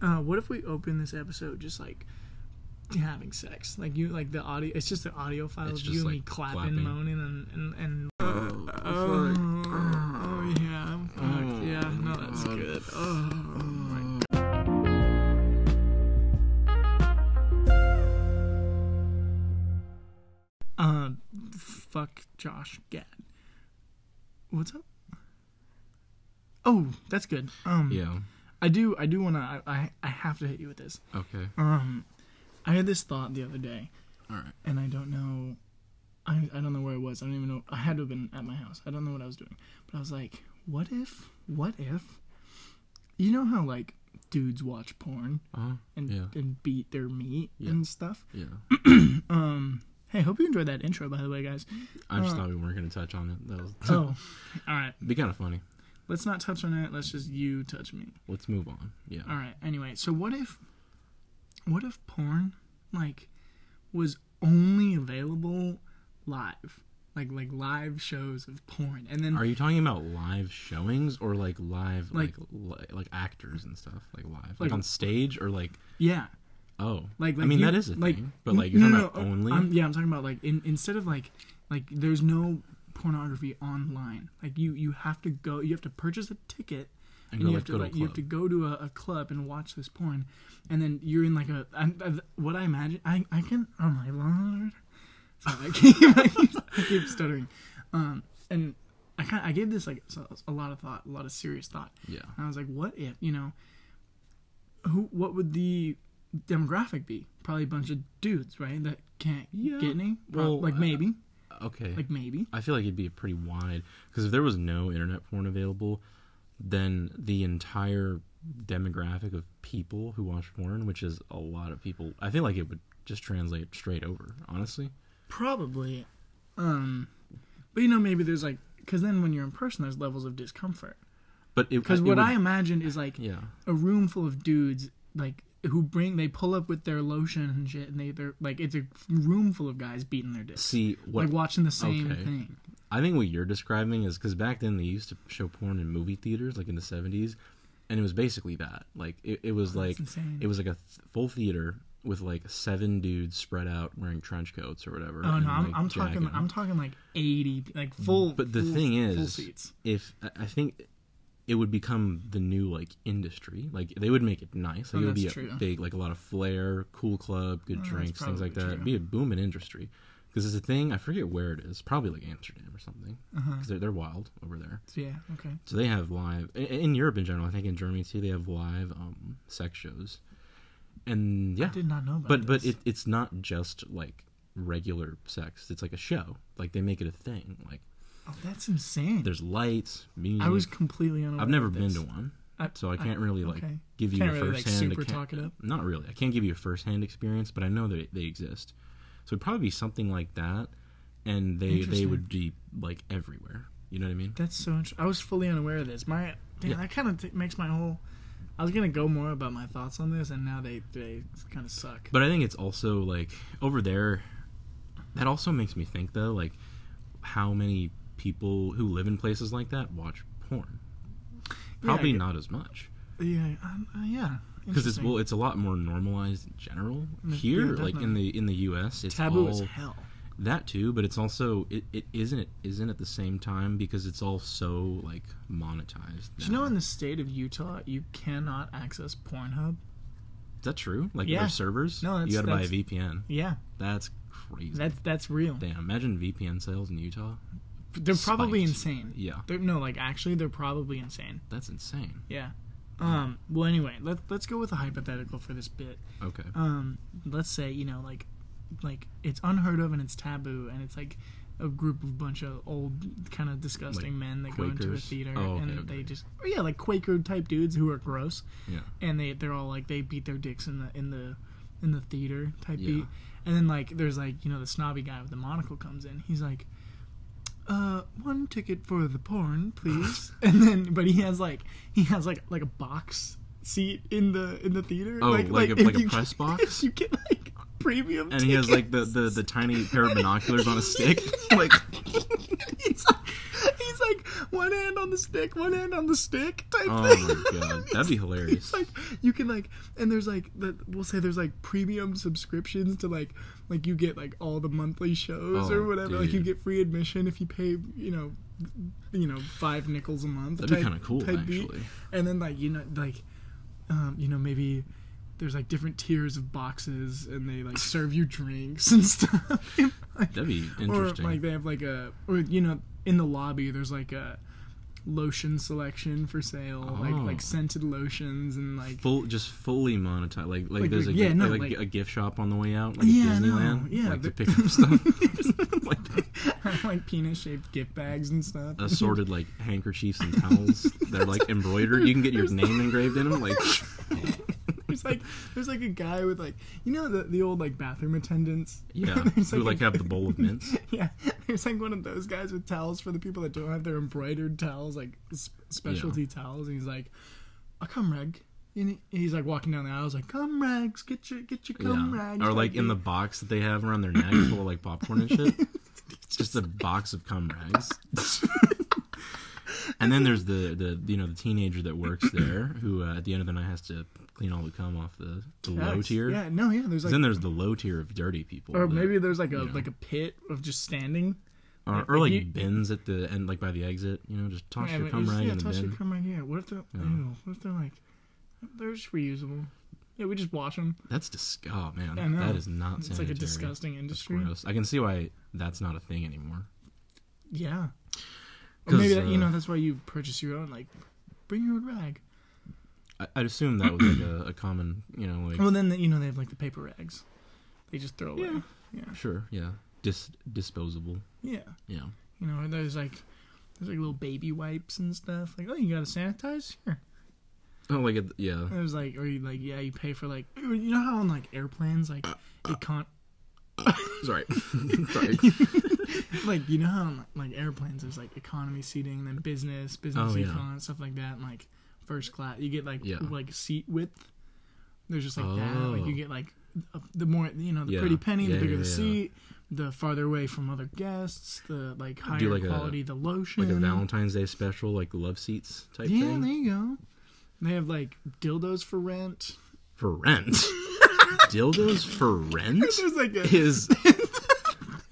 Uh, what if we open this episode just like having sex? Like you, like the audio. It's just the audio file It's of just, you and like, me clapping, clapping. moaning, and and and. Oh, oh, oh, yeah, fuck, Oh, yeah, no, that's God. good. Oh, my God. Uh, fuck Josh Gad. What's up? Oh, that's good. Um, Yeah. I do, I do wanna, I, I, I have to hit you with this. Okay. Um, I had this thought the other day, All right. and I don't know, I, I don't know where I was. I don't even know. I had to have been at my house. I don't know what I was doing, but I was like, what if, what if, you know how like dudes watch porn Uh. and Yeah. and beat their meat Yeah. and stuff. Yeah. Um, hey, hope you enjoyed that intro, by the way, guys. I just Uh, thought we weren't gonna touch on it. That was. Oh, all right. Be kind of funny. Let's not touch on it. Let's just you touch me. Let's move on. Yeah. All right. Anyway, so what if, what if porn, like, was only available live, like like live shows of porn, and then Are you talking about live showings or like live like Like- like like, actors and stuff like live like, Like- on stage or like yeah, oh like, like I mean you- that is a like, thing but like you're no, talking no, about no, only I'm, yeah, I'm talking about like in, instead of like like there's no pornography online. Like you you have to go, you have to purchase a ticket. and And you have to go to a like you have to go to a, a club and watch this porn, and then you're in like a I, I, what I imagine. I I can oh my lord, Sorry, I keep, I keep, I keep stuttering, um, and I kind I gave this like a lot of thought, a lot of serious thought. yeah And I was like, what if you know, who what would the demographic be? Probably a bunch of dudes, right? That can't Yeah. get any. Well, like maybe, okay like maybe. I feel like it'd be a pretty wide because if there was no internet porn available, then the entire demographic of people who watch porn, which is a lot of people, I feel like it would just translate straight over. Honestly, Probably. Um, but you know, maybe there's like, because then when you're in person, there's levels of discomfort. but Because what would- I imagined is like yeah a room full of dudes, like who bring they pull up with their lotion and shit, and they they're like it's a room full of guys beating their dicks, see what like watching the same okay. thing. I think what you're describing is because back then they used to show porn in movie theaters, like in the '70s, and it was basically that. Like it, it was like insane. it was like a th- full theater with like seven dudes spread out wearing trench coats or whatever. Oh no, I'm, like, I'm talking. I'm talking like 80, like full. But the full- thing is, if I think it would become the new like industry, like they would make it nice. Like Oh, it would be a that's true. big, like a lot of flair, cool club, good Oh, drinks, things like that. probably It'd be a booming industry. Because it's a thing, I forget where it is. Probably like Amsterdam or something. Uh-huh. Because they're, they're wild over there. Yeah. Okay. So they have live in, in Europe in general. I think in Germany too, they have live um, sex shows. And yeah, I did not know about but but it, it's not just like regular sex. It's like a show. Like they make it a thing. Like oh, that's insane. there's lights, music. I was completely unaware. I've never been to one, I- so I can't really like okay. give you Can't a really, like, first hand. super talk it up? Not really. I can't give you a first hand experience, but I know that they exist. So it'd probably be something like that, and they they would be like everywhere. You know what I mean? That's so. Int- I was fully unaware of this. My damn, Yeah. that kind of t- makes my whole. I was gonna go more about my thoughts on this, and now they they kind of suck. But I think it's also like over there. That also makes me think though, like how many people who live in places like that watch porn. Probably Yeah, not as much Yeah, um, uh, yeah. because it's well, it's a lot more normalized in general here. yeah, like in the in the U.S., it's taboo all as hell. that too. But it's also it, it isn't it isn't at the same time because it's all so like monetized. Do you know in the state of Utah you cannot access Pornhub? is that true? Like Yeah. their servers, No, that's- you got to buy a VPN. Yeah, That's crazy. that's that's real. Damn, imagine VPN sales in Utah. They're probably insane. Yeah, They're, no, like actually, they're probably insane. that's insane. Yeah. Um. Well, anyway, let let's go with a hypothetical for this bit. Okay. um let's say you know like like it's unheard of and it's taboo and it's like a group of bunch of old kind of disgusting Like men that go into a theater Oh, okay, and okay. they just oh, yeah like quaker type dudes who are gross Yeah. and they they're all like they beat their dicks in the in the in the theater type Yeah. beat and then like there's like you know the snobby guy with the monocle comes in he's like uh one ticket for the porn please and then but he has like he has like like a box seat in the in the theater Oh, like a- like a you- press if box? you get like premium And he has like the, the, the tiny pair of binoculars on a stick. Like he's like, like, one hand on the stick, one hand on the stick type Oh thing. my god, that'd be hilarious. Like you can like, and there's like the we'll say there's like premium subscriptions to like like you get like all the monthly shows Oh, or whatever. Like you get free admission if you pay you know you know five nickels a month. That'd be kind of cool, type beat. actually. And then like you know like um, you know maybe there's like different tiers of boxes and they like serve you drinks and stuff. Like, That'd be interesting. or like they have like a or you know in the lobby there's like a lotion selection for sale like Oh. like scented lotions and like Full, just fully monetized. Like, like, Like, there's like, a, yeah, gift, no, like, like- a gift shop on the way out, like Yeah, at no, Disneyland. yeah, like to pick up stuff. like like penis shaped gift bags and stuff assorted like handkerchiefs and towels. They're like embroidered. You can get your name engraved in them. Like, there's like there's like a guy with like you know the the old like bathroom attendants yeah, There's, who a- like have the bowl of mints. yeah there's like one of those guys with towels for the people that don't have their embroidered towels like specialty towels and he's like oh, a cum rag and he's like walking down the aisle he's like cum rags get your get your cum Yeah. rags Or like in the box that they have around their neck full of like popcorn and shit. Just a box of cum rags. And then there's the, the you know the teenager that works there who uh, at the end of the night has to clean all the cum off the, the low tier. yeah no yeah there's like then there's the low tier of dirty people. or that- maybe there's like a you know. like a pit of just standing or, like, or like you- bins at the end, like by the exit. You know, just toss Yeah, your cum just- rag yeah, in the toss your bin. cum rag yeah what if they're Yeah. ew, what if they're like they're just reusable yeah we just wash them That's dis- Oh man, know. that is not. it's like a disgusting industry gross. I can see why that's not a thing anymore. yeah maybe that, you uh, know that's why you purchase your own like bring your own rag I, I'd assume that was like a, a common, you know, like well then you know they have like the paper rags they just throw away Yeah. yeah sure, yeah, dis disposable. yeah Yeah. you know there's like there's like little baby wipes and stuff like oh you gotta sanitize here Oh, like a, yeah. It was like, or you like, yeah, you pay for like, you know how on like airplanes, like it can't, Sorry, sorry. like you know how on like airplanes, there's like economy seating, and then business, business Oh, yeah. econ, stuff like that, and like first class, you get like Yeah. like seat width. There's just like that, like Oh. you get like a, the more you know, the Yeah. pretty penny, Yeah, the bigger yeah, the yeah. seat, the farther away from other guests, the like higher like a- quality the lotion, like a Valentine's Day special, like love seats type Yeah, thing there you go. They have like dildos for rent. for rent. Dildos for rent There's like a is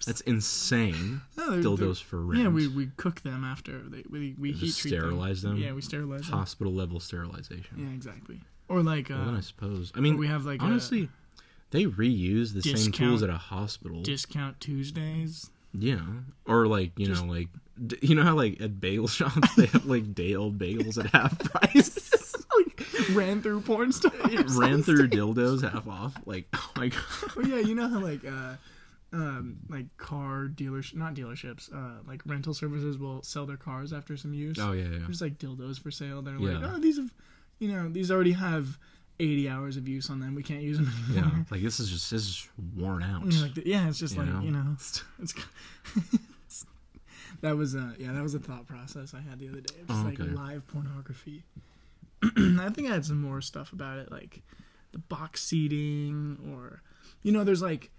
that's insane. No, they're- Dildos for rent. Yeah, we, we cook them after they we we heat Just treat sterilize them? Yeah, we sterilize them. hospital level sterilization. Yeah, exactly. Or like Well, then I uh, suppose. I mean, we have like a- honestly, they reuse the same tools Discount- at a hospital. discount Tuesdays. yeah, or like you know, like d- you know how like at bagel shops they have like day old bagels at half price. like ran through porn stars. Ran through dildos half off. Like, oh my god. Oh yeah, you know how like uh um like car dealers not dealerships, uh like rental services will sell their cars after some use. Oh yeah, yeah. There's like dildos for sale. They're like, oh these have you know, these already have 80 hours of use on them. We can't use them Yeah, anymore. like this is just this is worn out. Like, yeah, it's just You like know? you know, it's that was uh yeah that was a thought process I had the other day. Just Oh, like okay. live pornography. I think I had some more stuff about it, like the box seating, or you know, there's like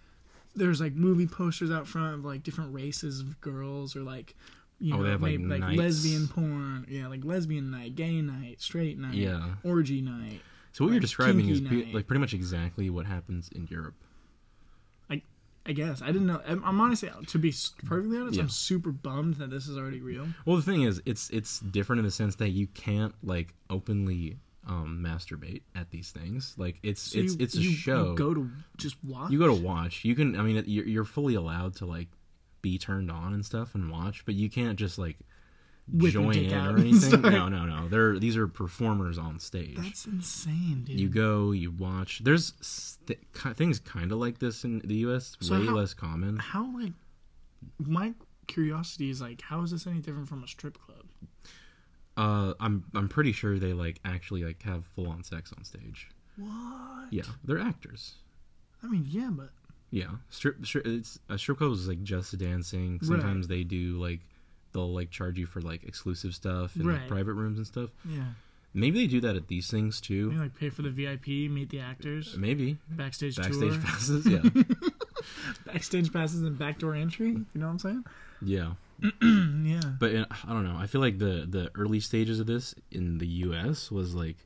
there's like movie posters out front of like different races of girls, or like you Oh, know, like, maybe, nights. lesbian porn, yeah, like lesbian night, gay night, straight night, Yeah. orgy night. So what you're describing is night. like pretty much exactly what happens in Europe. I guess I didn't know. I'm, I'm honestly, to be perfectly honest, Yeah. I'm super bummed that this is already real. Well, the thing is, it's it's different in the sense that you can't like openly um, masturbate at these things. Like it's So it's you- it's a you- show. You go to just watch. you go to watch. You can. I mean, you're, you're fully allowed to like be turned on and stuff and watch, but you can't just like Whip join in out or anything. No, no, no. They're these are performers on stage. That's insane, dude. you go, you watch. There's st- things kind of like this in the U.S. So way how- less common. how like my curiosity is like, how is this any different from a strip club? Uh, I'm I'm pretty sure they like actually like have full on sex on stage. What? Yeah, they're actors. I mean, yeah, but Yeah, strip, strip it's a strip club is like just dancing. Sometimes they do like they'll like charge you for like exclusive stuff in like private rooms and stuff. yeah, Maybe they do that at these things too. like pay for the VIP, meet the actors, Maybe backstage, backstage tour, passes. Yeah, backstage passes and backdoor entry. You know what I'm saying? yeah. yeah. But uh, I don't know. I feel like the the early stages of this in the U.S. was like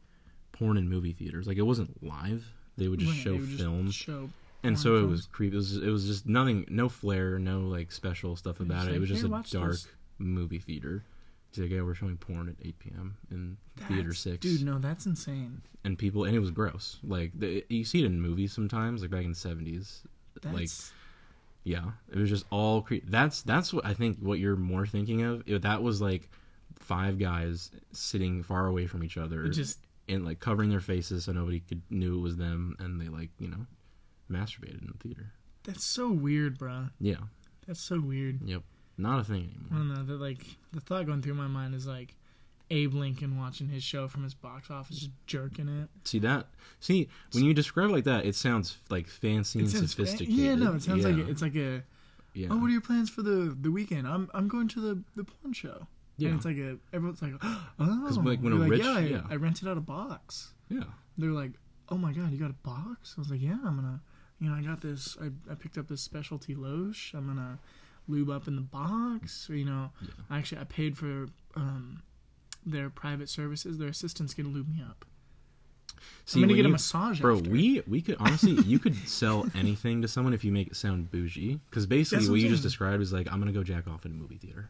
porn in movie theaters. Like it wasn't live. They would just Right, show they would just film, show and so it was creepy. It was it was just nothing, no flair, no like special stuff They're about it. It was just a dark this." movie theater. It's like, yeah, we're showing porn at 8 p.m. in theater six, Dude, no, that's insane. and people, and it was gross. Like the, you see it in movies sometimes, like back in the 70s. That's Like yeah, it was just all cre- that's that's what I think what you're more thinking of. It- that was like five guys sitting far away from each other, just and like covering their faces so nobody could knew it was them, and they like you know masturbated in the theater. that's so weird, bro. Yeah, That's so weird. yep, not a thing anymore. I don't know. That like the thought going through my mind is like Abe Lincoln watching his show from his box office, just jerking it. See that? See when you describe it like that, it sounds like fancy It and sounds fa- sophisticated. Yeah, no, it sounds yeah. like it's like a. yeah, Oh, what are your plans for the the weekend? I'm I'm going to the the porn show. yeah, And it's like a everyone's like, oh, 'Cause, like, when a You're rich- yeah, I, yeah. I rented out a box. yeah. They're like, oh my god, you got a box? I was like, yeah, I'm gonna, you know, I got this. I, I picked up this specialty loche. I'm gonna lube up in the box. Or, you know, Yeah. actually, I paid for um their private services. Their assistant's gonna lube me up. See, I'm gonna get a massage, Bro, after. we we could honestly you could sell anything to someone if you make it sound bougie. Because basically, That's what what you just described is like I'm gonna go jack off in a movie theater,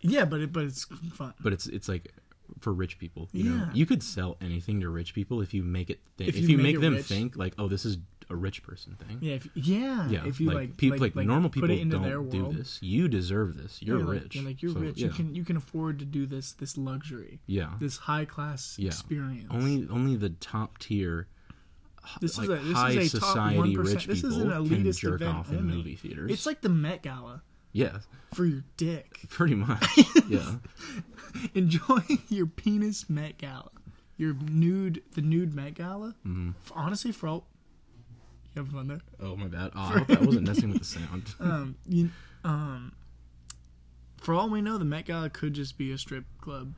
yeah, but it, but it's fun. but it's it's like for rich people. You know, Yeah. you could sell anything to rich people if you make it th- If if, you you, make make, them rich. think like, oh, this is a rich person thing. Yeah, if, yeah, Yeah, If you like, people, like, normal people put it into don't do this. You deserve this. You're Yeah, rich. You're like you're So, rich. Yeah. You can you can afford to do this this luxury, yeah. this high class Yeah. experience. Only only the top tier. This is a- this is high a top society 1%. rich This is people an can jerk off in only. movie theaters. It's like the Met Gala yeah, for your dick. pretty much. yeah. Enjoy your penis Met Gala, your nude the nude Met Gala. Mhm. Honestly, for all fun there. Oh my bad. Oh, I hope that wasn't messing with the sound. Um, you, um, for all we know, the Met Gala could just be a strip club.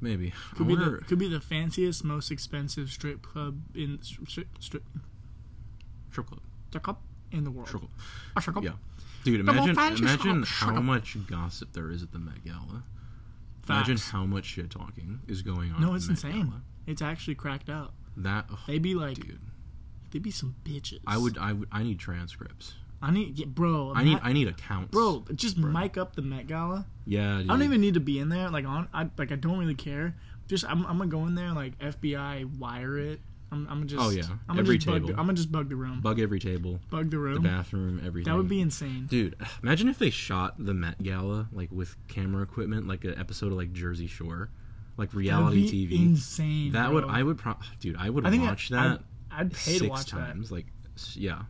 Maybe. Could I be wonder, the could be the fanciest, most expensive strip club in strip strip, strip club. strip club in the world. Strip club. A strip club. Yeah. Dude, imagine imagine how much gossip there is at the Met Gala. Imagine how much shit talking is going on. No, it's insane. Gala. It's actually cracked up. That oh, They be like, dude. They be some bitches. I would I would I need transcripts. I need, yeah, bro. I need I need accounts. bro. Just mic up the Met Gala. Yeah, dude. I don't even need to be in there. Like on, I like I don't really care. Just I'm, I'm gonna go in there like FBI wire it. I'm, I'm gonna just. Oh, yeah. I'm Every just bug. table. The, I'm gonna just bug the room. bug every table, bug the the room. bathroom, everything. that would be insane. Dude, imagine if they shot the Met Gala like with camera equipment, like an episode of like Jersey Shore, like reality TV. Insane. that bro. would I would pro- dude I would I think watch I, that I'd, I'd pay to watch times. Like yeah.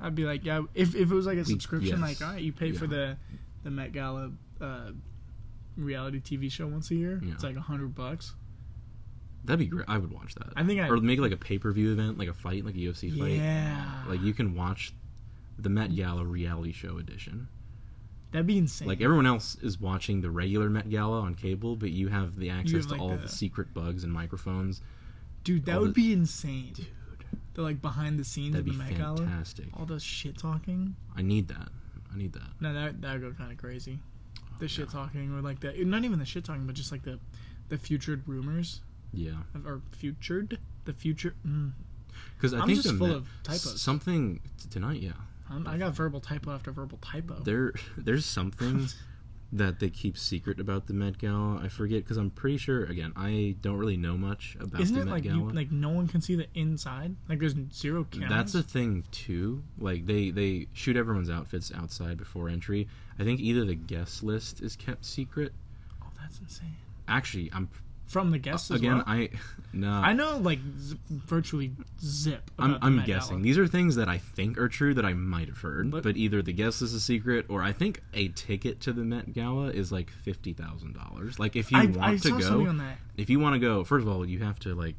I'd be like, yeah. If, if it was like a subscription, yes. like all right, you pay for the the Met Gala uh, reality TV show once a year. Yeah. It's like a hundred bucks. that'd be great. I would watch that. I think I. or make like a pay per view event, like a fight, like a UFC fight. yeah. Like you can watch the Met Gala reality show edition. That'd be insane. Like everyone else is watching the regular Met Gala on cable, but you have the access have, to like, all the- the secret bugs and microphones. Dude, that would the- be insane. Dude, The like behind the scenes that'd of be the Met Gala. fantastic. All the shit talking. I need that. I need that. No, that that would go kind of crazy. The Oh, shit yeah. talking or like the not even the shit talking, but just like the the futured rumors Yeah. or futured the future. Mm, Because I I'm think just the full Met- of typos. Something t- tonight, yeah. I'm, I got verbal typo after verbal typo. There, there's something that they keep secret about the Met Gala. I forget because I'm pretty sure. Again, I don't really know much about Isn't the it Met like Gala. you, like no one can see the inside? Like there's zero cameras. That's a thing too. Like they they shoot everyone's outfits outside before entry. I think either the guest list is kept secret. oh, that's insane. Actually, I'm From the guests as again. well? I no. I know like z- virtually zip. I'm, I'm guessing. Gala. These are things that I think are true that I might have heard, But- but, either the guest is a secret or I think a ticket to the Met Gala is like fifty thousand dollars. Like if you I, want I to saw go, on that. if you want to go, first of all, you have to like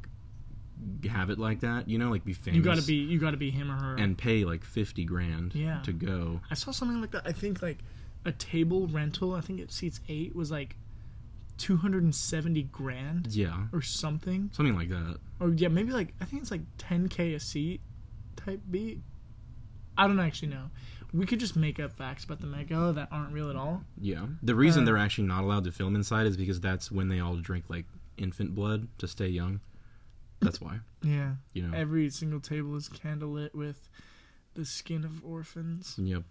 have it like that. You know, like be famous. You gotta be you gotta be him or her. and pay like fifty grand Yeah. to go. I saw something like that. I think like a table rental. I think it seats eight was like two hundred and seventy grand Yeah, or something. something like that. Or yeah, maybe like I think it's like ten k a seat type beat. I don't actually know. We could just make up facts about the Met Gala that aren't real at all. Yeah. The reason Uh, they're actually not allowed to film inside is because that's when they all drink like infant blood to stay young. That's why. Yeah. You know. Every single table is candlelit with the skin of orphans. Yep.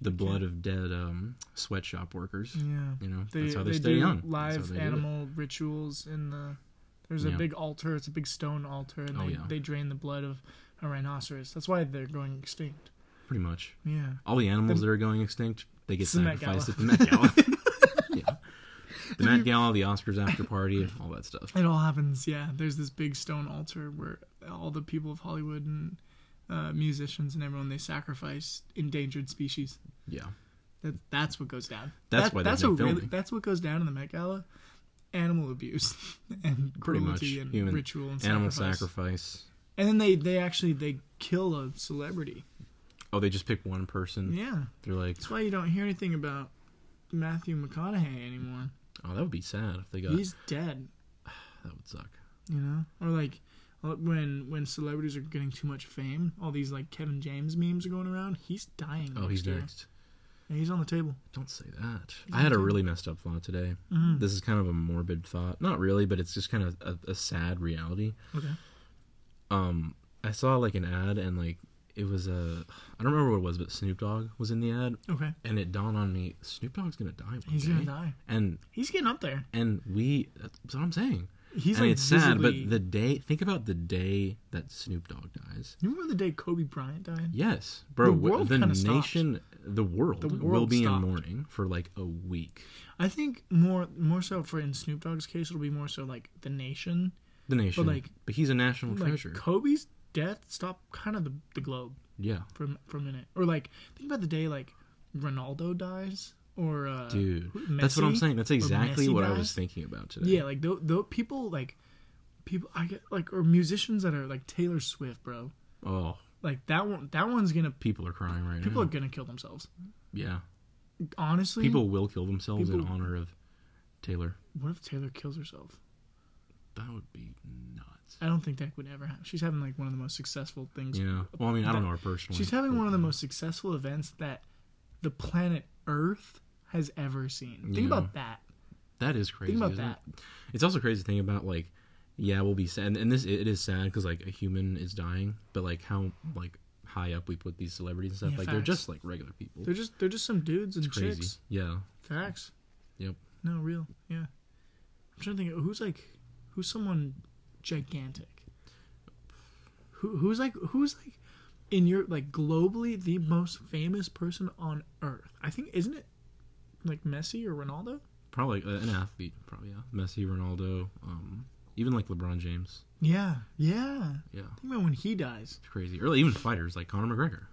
The blood of dead um, sweatshop workers. Yeah. You know, They, that's how they, they stay do young. Live they do animal rituals in the. There's a Yeah. big altar. It's a big stone altar, and Oh, they, yeah. they drain the blood of a rhinoceros. That's why they're going extinct. Pretty much. Yeah. All the animals The- that are going extinct, they get the sacrificed at the Met Gala. yeah. The Met Gala, the Oscars after party, all that stuff. It all happens. Yeah. There's this big stone altar where all the people of Hollywood and uh, musicians and everyone they sacrifice endangered species. Yeah. That that's what goes down. That's That- why that's what really that's what goes down in the Met Gala. Animal abuse and Pretty much. and Human- ritual and Animal sacrifice. sacrifice. And then they they actually they kill a celebrity. Oh, they just pick one person. Yeah. They're like, That's why you don't hear anything about Matthew McConaughey anymore. oh, that would be sad if they got. He's dead. That would suck. You know, or like when when celebrities are getting too much fame, all these like Kevin James memes are going around. He's dying. Oh, he's year. next. Yeah, he's on the table. Don't say that. I had a really messed up thought today. Mhm. This is kind of a morbid thought. Not really, but it's just kind of a, a sad reality. Okay. Um, I saw like an ad and like it was a I don't remember what it was, but Snoop Dogg was in the ad, Okay. and it dawned on me Snoop Dogg's gonna die one He's day. gonna die. And He's getting up there. and we that's what I'm saying. He's and like it's sad, but the day think about the day that Snoop Dogg dies. You remember the day Kobe Bryant died? Yes, bro. The world the kinda stopped. nation, the world, The world will be stopped. in mourning for like a week. I think more more so for in Snoop Dogg's case, it'll be more so like the nation. The nation, but like- but he's a national Like treasure. Kobe's death stopped kind of the, the globe yeah, for for a minute. Or like think about the day like Ronaldo dies or uh, dude, who- that's what I'm saying. That's exactly Messi what I was thinking about today. Yeah, like though though people like people I get like or musicians that are like Taylor Swift, bro. Oh, Like that one that one's gonna people are crying right people now. People are gonna kill themselves. yeah, Honestly, people will kill themselves in honor of Taylor. what if Taylor kills herself? That would be nuts. I don't think that would ever happen. She's having like one of the most successful things. Yeah. Well, I mean, I don't know her personally. She's having one of the most successful events that the planet Earth has ever seen. Think Yeah. about that. That is crazy. Think about that. it? It's also crazy to think about like, yeah, we'll be sad, and this it is sad because like a human is dying, but like how like high up we put these celebrities and stuff, Yeah, like they're just like regular people. They're just they're just some dudes and it's crazy. chicks. Yeah. Facts. Yep. No, real. Yeah. I'm trying to think. Who's like, who's someone gigantic? Who who's like who's like in your like globally the most famous person on earth? I think isn't it like Messi or Ronaldo? Probably uh, an athlete. Probably yeah. Messi, Ronaldo, um, even like LeBron James. Yeah. Yeah. Yeah. Think about when he dies. It's crazy. Or even fighters like Conor McGregor.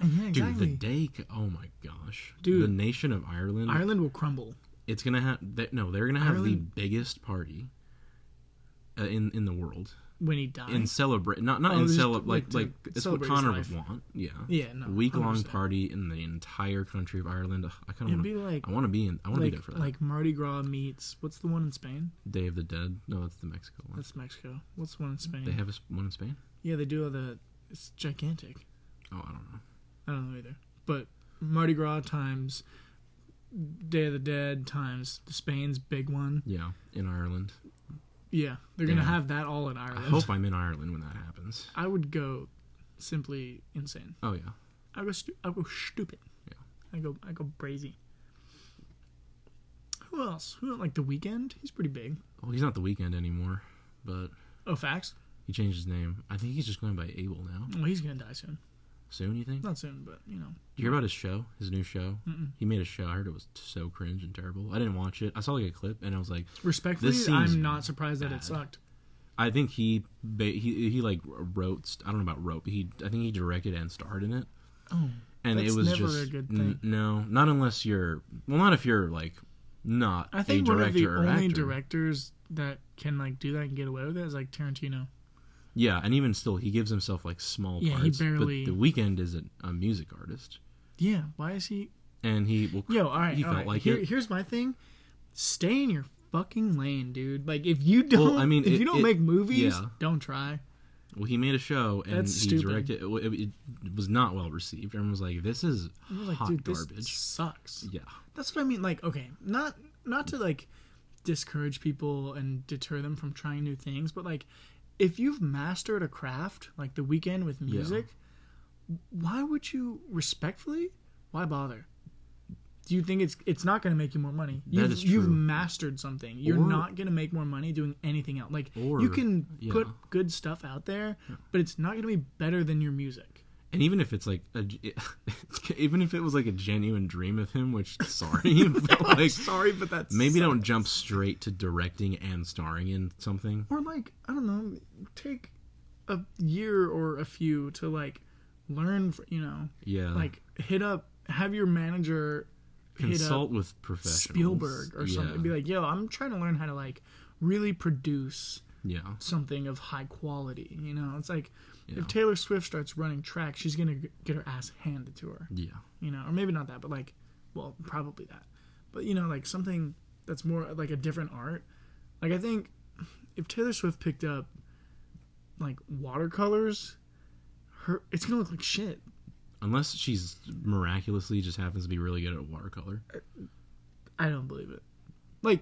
Yeah, exactly. Dude, the day. Oh my gosh, Dude. the nation of Ireland. Ireland will crumble. It's gonna have. They, no, they're gonna have the biggest party uh, in in the world. When he dies. in celebrate not not Oh, in celebrate like, like it's what Conor would want. Yeah. yeah, no. Week long party in the entire country of Ireland. Ugh, I kind of want to. Be like I want to be in. I want to be there for that. like Mardi Gras meets what's the one in Spain? Day of the Dead. No, that's the Mexico one. That's Mexico. What's the one in Spain? They have a one in Spain. yeah, they do all the. It's gigantic. Oh, I don't know. I don't know either. But Mardi Gras times Day of the Dead times Spain's big one. Yeah, in Ireland. Yeah, they're gonna Yeah. have that all in Ireland. I hope I'm in Ireland when that happens. I would go simply insane. Oh yeah. I go stu- I go stupid. Yeah. I go I go brazy. Who else? Who like the Weeknd? He's pretty big. Well, he's not the Weeknd anymore, but Oh, facts. he changed his name. I think he's just going by Abel now. Well, he's gonna die soon. Soon, you think? Not soon, but you know. Did you hear about his show? His new show? Mm-mm. He made a show. I heard it was so cringe and terrible. I didn't watch it. I saw like a clip, and I was like, Respectfully, I'm not surprised that it sucked. I think he ba- he he like wrote. I don't know about wrote, but he I think he directed and starred in it. Oh, And That's it was never just a good n- thing. no, not unless you're well, not if you're like not I think a one of the only actor. directors that can like do that and get away with it is like Tarantino. Yeah, and even still, he gives himself like small Yeah, he parts. barely- But the Weeknd is a, a music artist, Yeah, why is he? and he will. Yo, all right, He all felt right. like Here, it. Here's my thing: stay in your fucking lane, dude. Like if you don't, Well, I mean, if it- you don't it- make movies, yeah. don't try. Well, he made a show and That's he stupid. directed. It, it, it was not well received. Everyone was like, "This is like, hot dude, this garbage." sucks. Yeah, That's what I mean. Like, okay, not not to like discourage people and deter them from trying new things, but like, if you've mastered a craft, like the Weeknd with music, why would you respectfully? Why bother? Do you think it's it's not going to make you more money? That You've, is you've mastered something. You're Or- not going to make more money doing anything else. Like Or- you can yeah. put good stuff out there, but it's not going to be better than your music. And even if it's like, a, even if it was like a genuine dream of him, which sorry, but like Sorry, but that's maybe don't jump straight to directing and starring in something. or like I don't know, take a year or a few to like learn. You know, Yeah, like hit up, have your manager hit consult up with professionals. Spielberg or something. Yeah. Be like, yo, I'm trying to learn how to like really produce yeah, something of high quality. You know, it's like If Taylor Swift starts running track, she's gonna get her ass handed to her. yeah, You know, or maybe not that, but like, well, probably that. But you know, like something that's more like a different art. Like I think if Taylor Swift picked up like watercolors, her it's gonna look like shit. Unless she's miraculously just happens to be really good at watercolor. I don't believe it. Like,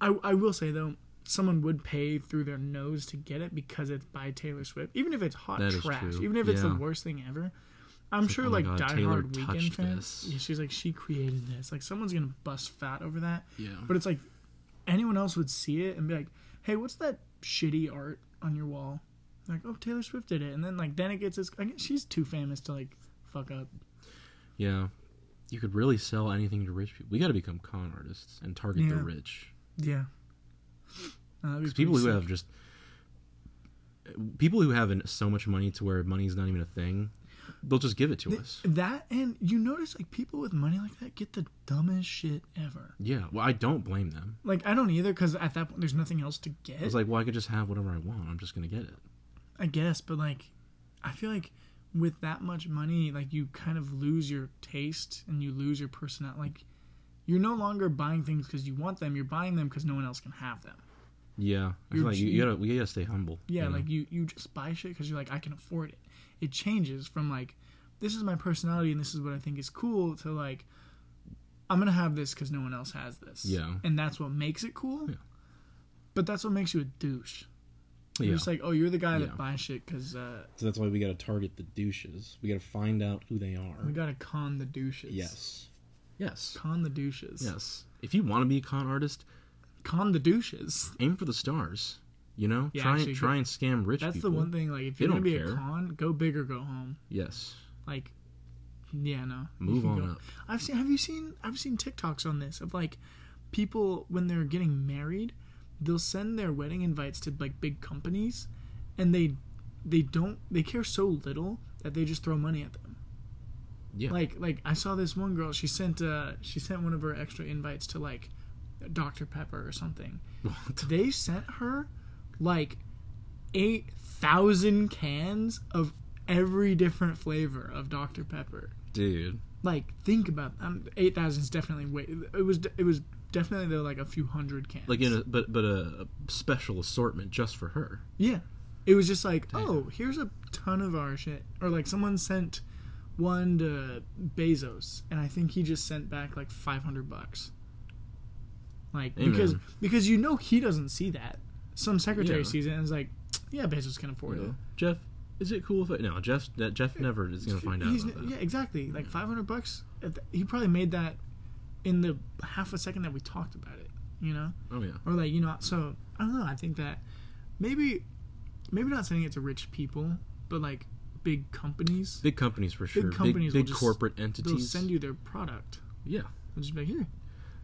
I I will say though, someone would pay through their nose to get it because it's by Taylor Swift, even if it's hot That trash, even if it's the worst thing ever. I'm sure oh like God, Die Taylor Hard Weeknd fans. Yeah, she's like she created this. Like someone's gonna bust fat over that. Yeah, But it's like anyone else would see it and be like, "Hey, what's that shitty art on your wall?" Like, "Oh, Taylor Swift did it," and then like then it gets this. I guess she's too famous to like fuck up. yeah. You could really sell anything to rich people. We got to become con artists and target the rich. Yeah. Uh, Because people who have just people who have so much money to where money's not even a thing, they'll just give it to us. that and you notice like people with money like that get the dumbest shit ever. Yeah, well, I don't blame them. Like I don't either because at that point there's nothing else to get. It's like, well, I could just have whatever I want. I'm just gonna get it. I guess, but like, I feel like with that much money, like you kind of lose your taste and you lose your personality. Like, you're no longer buying things because you want them. You're buying them because no one else can have them. Yeah, I You're feel like you, you gotta we gotta stay humble. Yeah, you know? like you you just buy shit because you're like I can afford it. It changes from like this is my personality and this is what I think is cool to like I'm gonna have this because no one else has this. Yeah. and that's what makes it cool. Yeah. But that's what makes you a douche. You're yeah. just like, oh, you're the guy Yeah. that buys shit because uh, So that's why we gotta target the douches. We gotta find out who they are. we gotta con the douches. Yes. Yes. Con the douches. Yes. If you want to be a con artist, Con the douches. aim for the stars. You know, Yeah, try actually, and try and scam rich That's people. the one thing. Like, if They you're gonna be care. a con, go big or go home. Yes. Like, yeah, no. Move on go- up. I've seen. Have you seen? I've seen TikToks on this of like people when they're getting married, they'll send their wedding invites to like big companies, and they they don't they care so little that they just throw money at them. Yeah. Like like I saw this one girl. She sent uh she sent one of her extra invites to like Dr Pepper or something. What? They sent her like eight thousand cans of every different flavor of Dr Pepper Dude. like think about um, 8000 is definitely way it was it was definitely though like a few hundred cans Like in a but but a, a special assortment just for her. yeah it was just like Damn. oh here's a ton of our shit or like someone sent one to bezos and i think he just sent back like 500 bucks like Amen. because because you know he doesn't see that some secretary Yeah. sees it and is like yeah bezos can afford You it? Jeff, is it cool if I no Jeff that Jeff never is gonna find out He's- that. yeah exactly like 500 bucks he probably made that in the half a second that we talked about it you know Oh yeah. or like you know so i don't know i think that maybe maybe not sending it to rich people but like big companies Big companies for sure. Big companies will big just- corporate entities. they'll send you their product yeah. they'll just be like here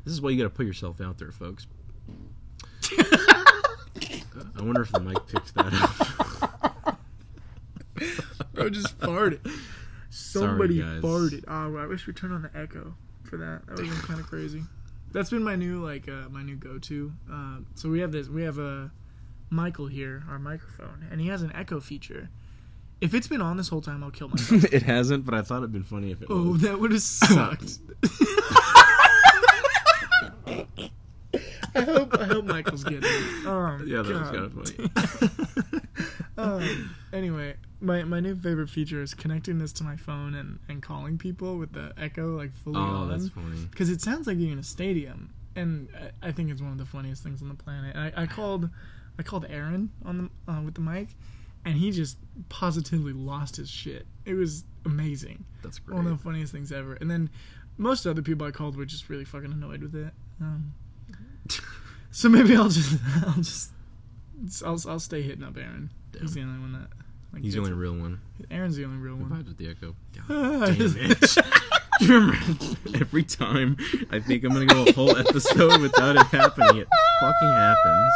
This is why you gotta put yourself out there, folks. I wonder if the mic picked that up. bro just farted somebody guys. farted oh i wish we turned on the echo for that that would have been kind of crazy that's been my new like uh, my new go-to uh, so we have this we have a michael here our microphone and he has an echo feature if it's been on this whole time i'll kill myself it hasn't, but I thought it'd been funny if it Oh, was. that would have sucked. I hope I hope Michael's getting it. Oh, Yeah, that was kind of funny. um, anyway, my my new favorite feature is connecting this to my phone and, and calling people with the echo like fully Oh, on. that's funny. because it sounds like you're in a stadium, and I, I think it's one of the funniest things on the planet. I, I called, I called Aaron on the uh, with the mic, and he just positively lost his shit. It was amazing, That's great. one of the funniest things ever. And then most other people I called were just really fucking annoyed with it. Um, so maybe I'll just, I'll just, I'll, I'll stay hitting up Aaron. He's the only one that. Like, He's the only it. real one. Aaron's the only real Who one. vibes with the echo? Ah, Damn it. Every time I think I'm gonna go a whole episode without it happening, it fucking happens.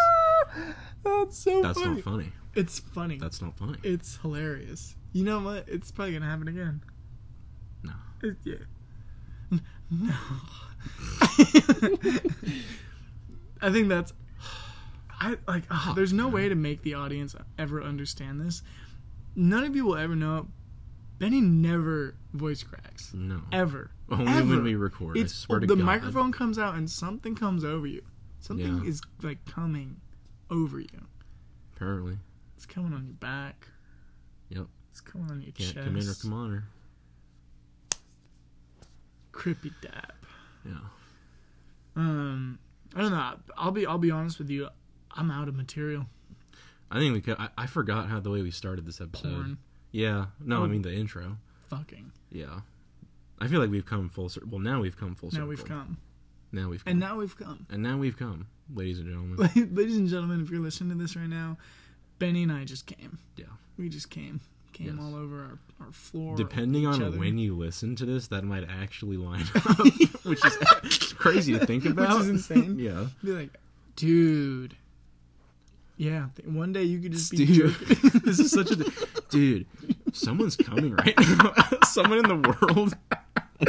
That's so That's funny. not funny. It's funny. That's not funny. It's hilarious. You know what? It's probably gonna happen again. No. It, yeah. N- No. I think that's. I like. ah, there's no way to make the audience ever understand this. None of you will ever know. Benny never voice cracks No. ever. Only ever. when we record. I It's swear to the God. microphone comes out and something comes over you. Something Yeah. is like coming over you. Apparently. It's coming on your back. Yep. It's coming on your Can't chest. come in or come on her. Crippy dap. Yeah. Um, I don't know. I'll be I'll be honest with you. I'm out of material. I think we could. I, I forgot how the way we started this episode. Porn, Yeah. No, Oh. I mean the intro. fucking. Yeah. I feel like we've come full circle. Well, now we've come full circle. Now we've come, Now we've come. and now we've come, And now we've come, ladies and gentlemen. ladies and gentlemen. If you're listening to this right now, Benny and I just came. Yeah. We just came, came Yes. all over our, our floor. Depending on other. when you listen to this, that might actually line up, which is crazy to think about. Which is insane. yeah. be like, dude. Yeah, one day you could just be Dude, this is such a dude. Someone's coming right now. Someone in the world.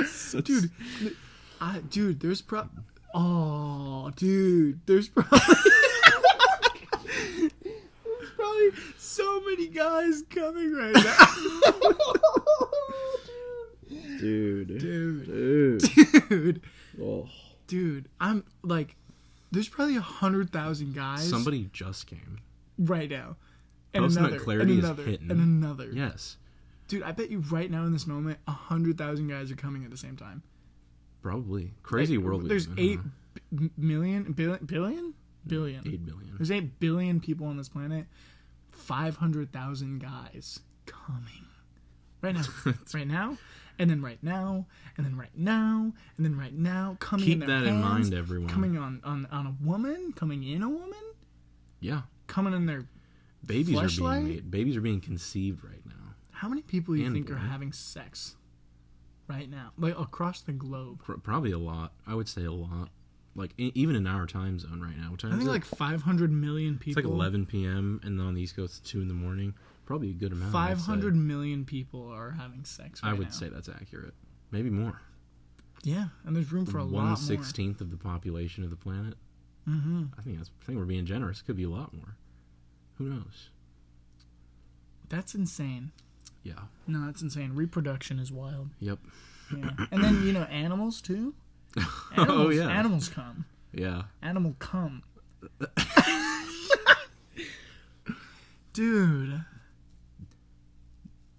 Such- dude. I, dude, there's pro. Oh, dude, there's probably probably so many guys coming right now. dude, dude, dude. dude, Oh. dude, I'm like, there's probably a hundred thousand guys Somebody just came. right now, and Post-nut another, clarity and another, hitting. and another. Yes, Dude, I bet you right now in this moment, a hundred thousand guys are coming at the same time. probably crazy Like, world. There's live in, eight huh? b- billion, billion, billion, billion. eight billion. There's eight billion people on this planet. Five hundred thousand guys coming right now, right now, and then right now, and then right now, and then right now. Coming in Keep their that in mind, everyone. Coming on on on a woman, coming in a woman, yeah, coming in their. babies are being made. Babies are being conceived right now. How many people you And think are having sex right now, like across the globe? Pro- Probably a lot. I would say a lot. Like e- even in our time zone right now. What time I is think it? like 500 million people. it's like 11 p.m. and then on the East Coast it's two in the morning. Probably a good amount. I'd say. 500 million people are having sex right I would now. say that's accurate. Maybe more. Yeah, and there's room for a lot One more. sixteenth of the population of the planet. Mm-hmm. I think that's. I think we're being generous. Could be a lot more. Who knows? That's insane. Yeah. No, that's insane. Reproduction is wild. Yep. Yeah. and then, you know, animals too. Oh, animals, oh yeah. Animals come. yeah. Animal come. Dude.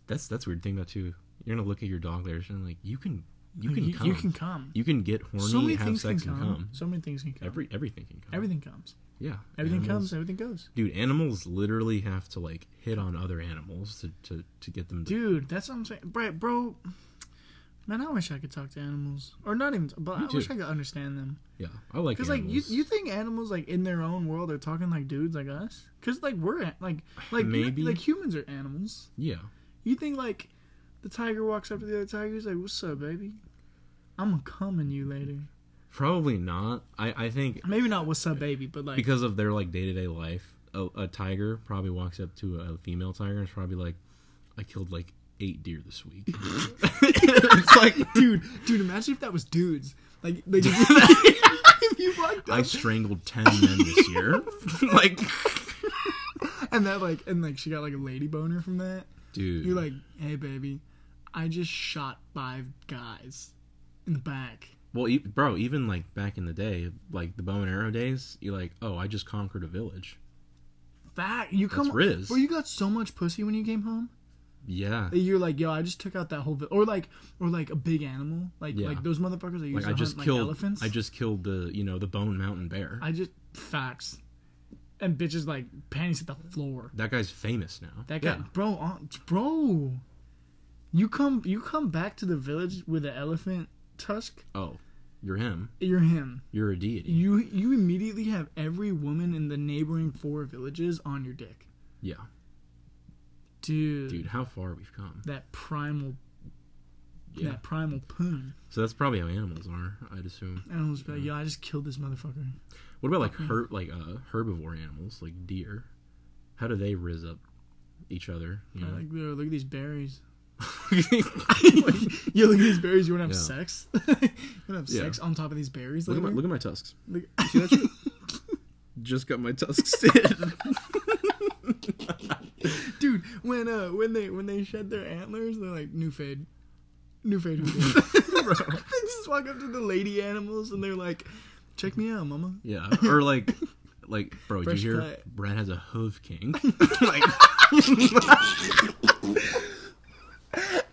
That's that's a weird thing about too. You're gonna look at your dog there and like you can you can you, come. you can come. You can get horny, so many have things sex, can and come. come. So many things can come. Every everything can come. everything comes. Yeah. Everything Animals- comes, everything goes. Dude, animals literally have to like hit on other animals to to, to get them. To, Dude, that's what I'm saying. Bro, bro, man, I wish I could talk to animals. Or not even, but Me I wish. I could understand them. yeah, I like. Because like you, you think animals like in their own world are talking like dudes like us? Because like we're like like Maybe. like humans are animals. Yeah. You think like the tiger walks up to the other tiger, he's like, "What's up, baby? I'm gonna come in you later." Probably not. I I think Maybe not "What's up, baby," but like because of their like day to day life, a, a tiger probably walks up to a female tiger and is probably like, "I killed like eight deer this week." it's like, dude, dude, imagine if that was dudes. Like, like if you walked I strangled ten men this year. like, and that like and like she got like a lady boner from that. dude. You're like, hey, baby, I just shot five guys in the back. Well, e- bro, even like back in the day, like the bow and arrow days, you're like, oh, I just conquered a village. Fact, you come, Riz. bro. You got so much pussy when you came home. Yeah. You're like, yo, I just took out that whole, vi-. or like, or like a big animal, like Yeah. like those motherfuckers that used Like to I just hunt like killed. elephants. I just killed the you know the Bone Mountain Bear. I just facts, and bitches like panties at the floor. that guy's famous now. That guy, bro, uh, bro. You come, you come back to the village with an elephant tusk. Oh, you're him. You're him. You're a deity. You you immediately have every woman in the neighboring four villages on your dick, yeah, dude. dude. How far we've come. That primal, Yeah. that primal poon. So that's probably how animals are. I'd assume. Animals be like, yo, I just killed this motherfucker. What about like her like uh, herbivore animals like deer? How do they riz up each other? You know? Like, yo, look at these berries. Like- Yo, look at these berries. You want to have Yeah. sex? you want to have Yeah. sex on top of these berries? look, at my, later? look at my tusks. Look- See that shit? Just got my tusks in. When uh when they when they shed their antlers they're like new fade new fade dis?" they just walk up to the lady animals and they're like check me out mama yeah, or like, like, bro, did you hear cut. Brad has a hoof kink? like,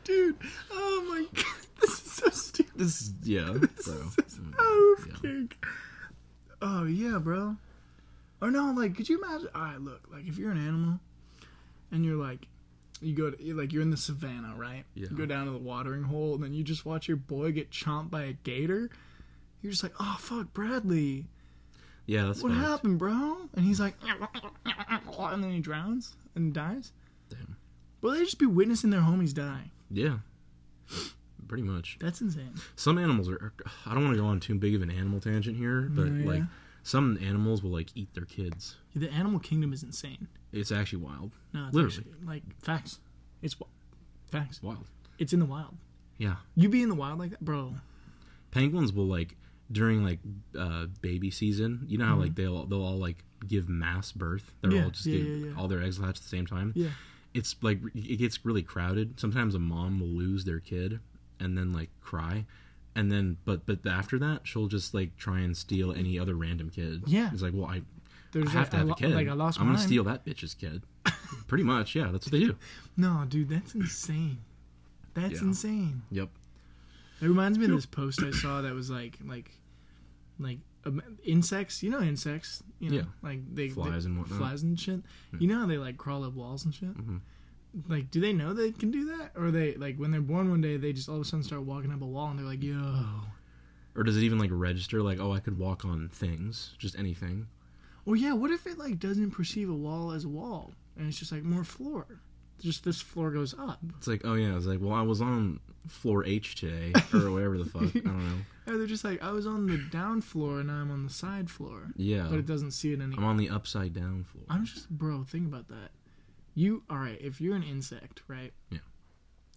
dude oh my god this is so stupid this, is- yeah, bro. oh Yeah. kink. oh yeah bro or no like could you imagine all right look like if you're an animal and you're like you go to, like you're in the savannah right Yeah. you go down to the watering hole and then you just watch your boy get chomped by a gator you're just like oh fuck bradley Yeah, that's what fact. happened bro and he's like and then he drowns and dies Damn. well they just be witnessing their homies die Yeah, pretty much. that's insane Some animals are. I don't want to go on too big of an animal tangent here, but Yeah, like some animals will like eat their kids. the animal kingdom is insane It's actually wild. no it's Literally. actually, like facts it's facts Wild. it's in the wild Yeah. You be in the wild like that, bro? penguins will like during like uh baby season you know how like they'll they'll all like give mass birth they're Mm-hmm. Yeah, all just yeah, give yeah. all their eggs hatch at the same time Yeah. it's like it gets really crowded sometimes a mom will lose their kid and then like cry and then but but after that she'll just like try and steal any other random kid Yeah. it's like well i There's I have to have lo- a kid. Like I lost I'm mine. gonna steal that bitch's kid. Pretty much, yeah. That's what they do. No, dude, that's insane. That's Yeah. insane. Yep. It reminds me of this post I saw that was like like like um, insects. You know insects. You know, Yeah. like they Flies they- and whatnot. Flies and shit. You know how they like crawl up walls and shit. Mhm. Like, do they know they can do that, or they like when they're born one day they just all of a sudden start walking up a wall and they're like, yo. Or does it even like register like, oh, I could walk on things, just anything? Or yeah, what if it like doesn't perceive a wall as a wall and it's just like more floor? Just this floor goes up. It's like, oh yeah, it's like, well, I was on floor H today, or whatever the fuck. I don't know. Or they're just like, I was on the down floor and now I'm on the side floor. Yeah, But it doesn't see it anymore. I'm on the upside down floor. I'm just, bro, think about that. You, alright, if you're an insect, right? Yeah.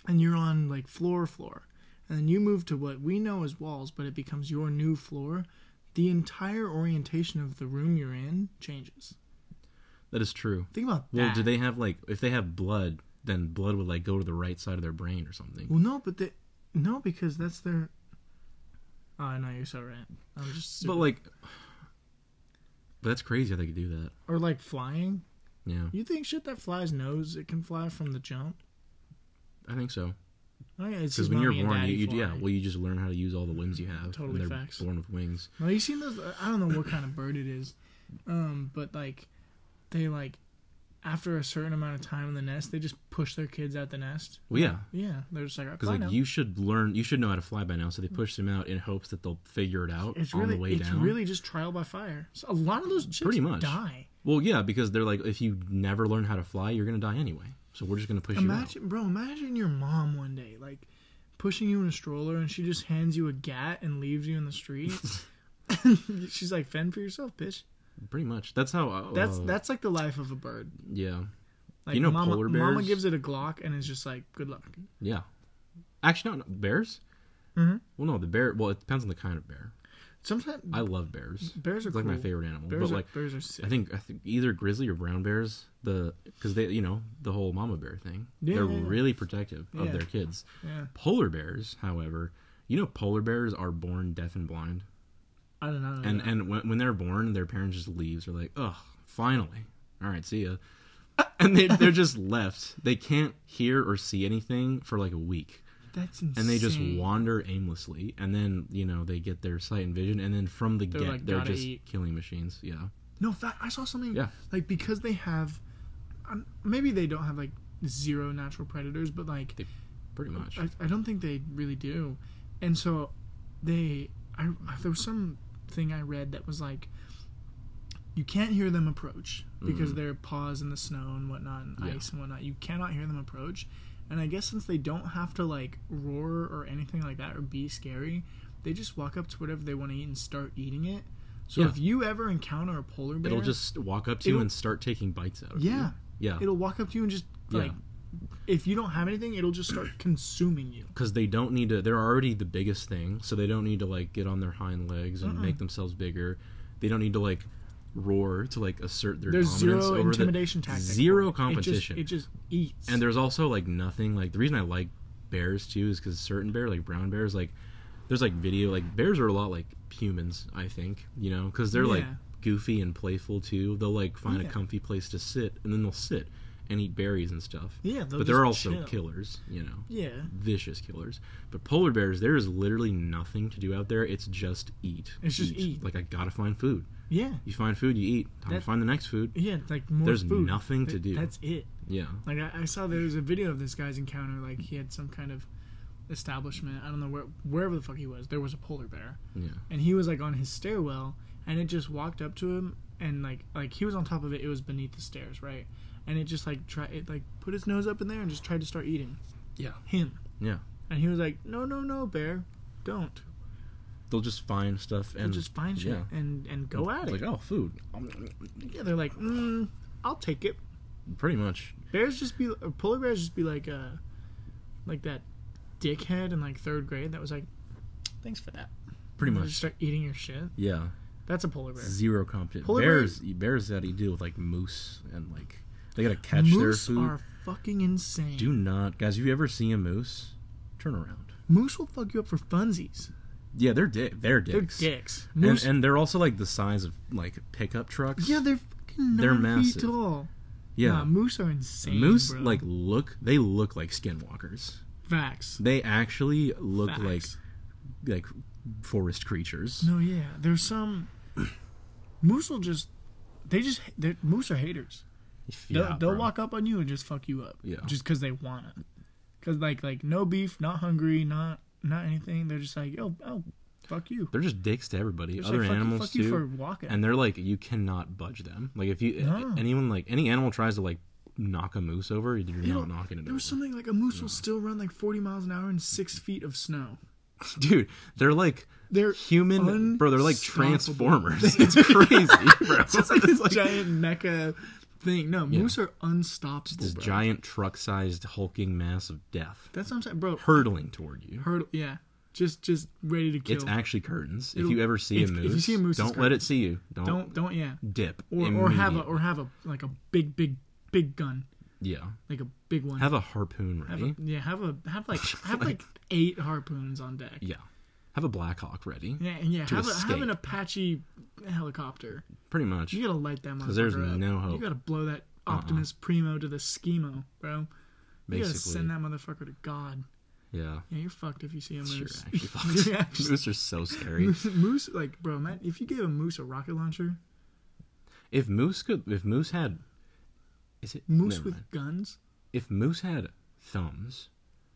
And you're on like floor, floor, and then you move to what we know as walls, but it becomes your new floor, the entire orientation of the room you're in changes. That is true. Think about Well, that. do they have like, if they have blood, then blood would like go to the right side of their brain or something. Well, no, but they, no, because that's their. Ah, oh, I know you're so right. I'm just. But like, but that's crazy how they could do that. or like flying. Yeah, You think shit that flies knows it can fly from the jump? I think so. Oh yeah, Because when you're born, you, you yeah, well, you just learn how to use all the limbs you have. Totally and they're facts. born with wings. Well, you seen those? I don't know what kind of bird it is, um, but like, they like, after a certain amount of time in the nest, they just push their kids out the nest. Well, yeah. Yeah, they're just like, Because like now. you should learn, you should know how to fly by now. So they push them out in hopes that they'll figure it out it's on really, the way it's down. really just trial by fire. So a lot of those chicks Pretty much. die. Well, yeah, because they're like, if you never learn how to fly, you're gonna die anyway. So we're just gonna push you out. Imagine, bro, imagine your mom one day, like, pushing you in a stroller and she just hands you a gat and leaves you in the street. She's like, fend for yourself, bitch. Pretty much. That's how. Uh, That's that's like the life of a bird. yeah, Like, You know mama, polar Mama gives it a Glock and is just like, good luck. yeah. Actually, no, no bears. Mhm. Well, no, the bear. Well, it depends on the kind of bear. Sometimes I love bears. bears are It's like my favorite animal. Bears but are, like, bears are sick. I think I think either grizzly or brown bears. The because they you know the whole mama bear thing. Yeah, they're yeah, really protective of Yeah. their kids. yeah. Polar bears, however, You know, polar bears are born deaf and blind, I don't know. and and when, when they're born, their parents just leaves. They're like, "Oh, finally, all right, see ya," and they they're just left. They can't hear or see anything for like a week, that's insane. and they just wander aimlessly. And then you know they get their sight and vision, and then from the They're get, like, they're just eat." killing machines. Yeah, No, fact. I saw something. Yeah. Like because they have, um, maybe they don't have like zero natural predators, but like pretty much. I, I don't think they really do, and so they. I there was some thing I read that was like. You can't hear them approach because Mhm. they're paws in the snow and whatnot and Yeah. ice and whatnot. You cannot hear them approach, and I guess since they don't have to like roar or anything like that or be scary, they just walk up to whatever they want to eat and start eating it. So Yeah. if you ever encounter a polar bear, It'll just walk up to you and start taking bites out of yeah, you. Yeah, Yeah. it'll walk up to you and just Yeah. like if you don't have anything, it'll just start consuming you. because they don't need to. They're already the biggest thing, so they don't need to like get on their hind legs and Mm-mm. make themselves bigger. They don't need to like roar to like assert their There's dominance zero over intimidation the tactic. zero for it. Just- competition. It just, eats. and there's also like nothing like the reason I like bears too is because certain bear like brown bears like there's like video like bears are a lot like humans I think you know because they're like goofy and playful too. They'll like find Yeah. a comfy place to sit and then they'll sit and eat berries and stuff. yeah, but they're also chill. killers, you know Yeah, vicious killers. But polar bears, there is literally nothing to do out there. It's just eat. It's just eat. Like I gotta find food. yeah, You find food, you eat. Time That- to find the next food. yeah. Like more There's food. nothing to do. That's it. Yeah. Like I, I saw there was a video of this guy's encounter. Like he had some kind of establishment. I don't know where wherever the fuck he was. There was a polar bear, Yeah. and he was like on his stairwell, and it just walked up to him, and like like he was on top of it. It was beneath the stairs, right? And it just like try it like put its nose up in there and just tried to start eating Yeah. him. Yeah. And he was like, "No, no, no, bear, don't. They'll just find stuff and They'll just find shit yeah. and and go at it's it." like, oh, food. Yeah, they're like, mm, "I'll take it." Pretty much. Bears just be or polar bears just be like uh like that dickhead in like third grade that was like, "Thanks for that." Pretty And much. Just start eating your shit. Yeah. That's a polar bear. Zero competition. Polar bears bears gotta deal with like moose and like they gotta catch their Moose food. are fucking insane. Do not guys, have you ever seen a moose? Turn around. Moose will fuck you up for funsies. Yeah, they're di- they're dicks. They're dicks. dicks. And, Moose, and they're also like the size of like pickup trucks. yeah, they're fucking They're nine massive. feet tall. yeah. Nah, moose are insane. Moose bro. like look they look like skinwalkers. facts. They actually look Facts. like like forest creatures. No, yeah. There's some moose will just they just they're moose are haters. They'll, Yeah, they'll walk up on you and just fuck you up. Yeah. Just because they want it. Because like like no beef, not hungry, not not anything. They're just like yo, oh, fuck you. They're just dicks to everybody. They're Other like, fuck you, animals fuck too. you for walking. and they're like you cannot budge them. Like if you No. anyone like any animal tries to like knock a moose over, you're not knocking it there over. was something like a moose will still run like 40 miles an hour in six feet of snow. Dude, they're like They're human, bro. They're like transformers. it's crazy, bro. it's like this giant mecha thing. No, Yeah. moose are unstoppable. this giant truck-sized hulking mass of death That's what I'm saying, bro. hurtling toward you. Hurdle, yeah, just just ready to kill. It's actually curtains. If It'll- you ever see if- a if you see a moose, don't let it see you. Don't, don't don't yeah, dip. or or have a or have a like a big big big gun, yeah. like a big one. Have a harpoon Have ready. a, yeah, have a have like have like eight harpoons on deck. yeah. Have a Black Hawk ready. Yeah, and yeah, have, a, have an. Apache helicopter. Pretty much. You gotta light that motherfucker 'Cause there's up. no You gotta blow that Uh-uh. Optimus Primo to the schemo, bro. You gotta Basically. send that motherfucker to God. Yeah. Yeah, you're fucked if you see a You're moose. actually fucked. You're actually- Moose are so scary. moose, moose, like, bro, man, if you gave a moose a rocket launcher, If Moose could, if Moose had, is it moose with mind. guns, If Moose had thumbs,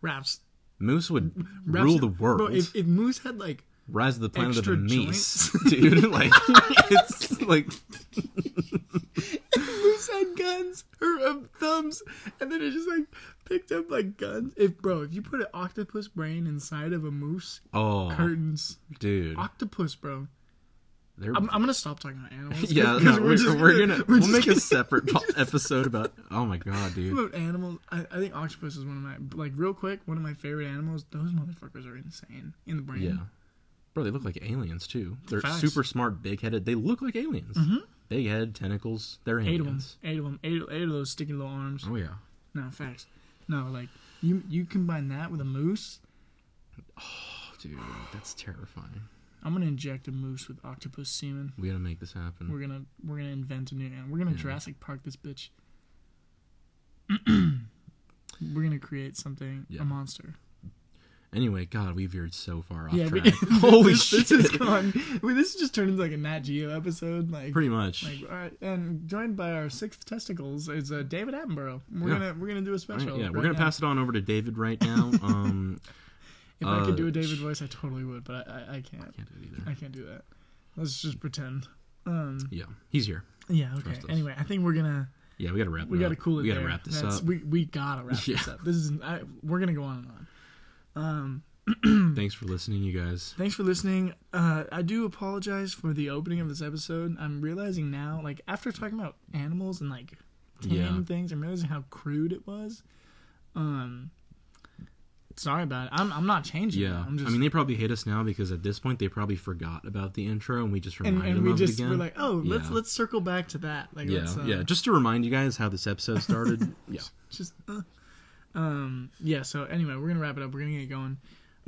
raps, Moose would raps rule the world. Bro, if, if moose had like, Rise of the Planet of the extra Meese, dude. Like it's like moose had guns or um, thumbs, and then it just like picked up like guns. If bro, if you put an octopus brain inside of a moose, oh, curtains, dude. octopus, bro. They're, I'm, I'm gonna stop talking about animals. yeah, no, we're, just we're gonna we're we'll make a gonna- separate po- episode about. Oh my god, dude. about animals. I, I think octopus is one of my like real quick one of my favorite animals. Those motherfuckers are insane in the brain. Yeah, bro, they look like aliens too. They're Facts. super smart, big headed. They look like aliens. Mhm. Big head, tentacles. They're Eight of them. aliens. Eight of them. Eight, eight of those sticky little arms. Oh yeah. No facts. No, like you you combine that with a moose. Oh, dude, that's terrifying. I'm gonna inject a moose with octopus semen. We gotta make this happen. We're gonna we're gonna invent a new animal. We're gonna Yeah. Jurassic Park this bitch. we're gonna create something Yeah. a monster. Anyway, God, we veered so far off yeah, track. Holy this, shit! This is gone. Wait, this just turned into like a Nat Geo episode. Like Pretty much. Like, all right, and joined by our sixth testicles is uh, David Attenborough. We're Yeah. gonna we're gonna do a All right, special. yeah, we're gonna now. pass it on over to David right now. Um, If I could uh, do a David voice, I totally would, but I I, I can't. I can't do it either. I can't do that. Let's just pretend. Um. Yeah, he's here. Yeah. Okay. Anyway, I think we're gonna Yeah, we gotta wrap. we gotta up. cool it. We gotta there. wrap this That's- up. We we gotta wrap this Yeah. up. This is I, we're gonna go on and on. Um. Thanks for listening, you guys. Thanks for listening. Uh, I do apologize for the opening of this episode. I'm realizing now, like after talking about animals and like tame Yeah. things, I'm realizing how crude it was. Um, sorry about it. I'm I'm not changing. Yeah. I'm just I mean, they probably hate us now because at this point they probably forgot about the intro, and we just and, reminded and we them just of it again. we're like, oh, let's Yeah. let's circle back to that. Like, yeah, let's, uh, yeah. Just to remind you guys how this episode started. yeah, just uh, um yeah. So anyway, we're gonna wrap it up. We're gonna get going.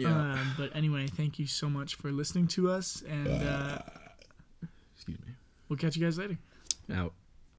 Uh, but anyway, thank you so much for listening to us, and uh, Excuse me. we'll catch you guys later. Out.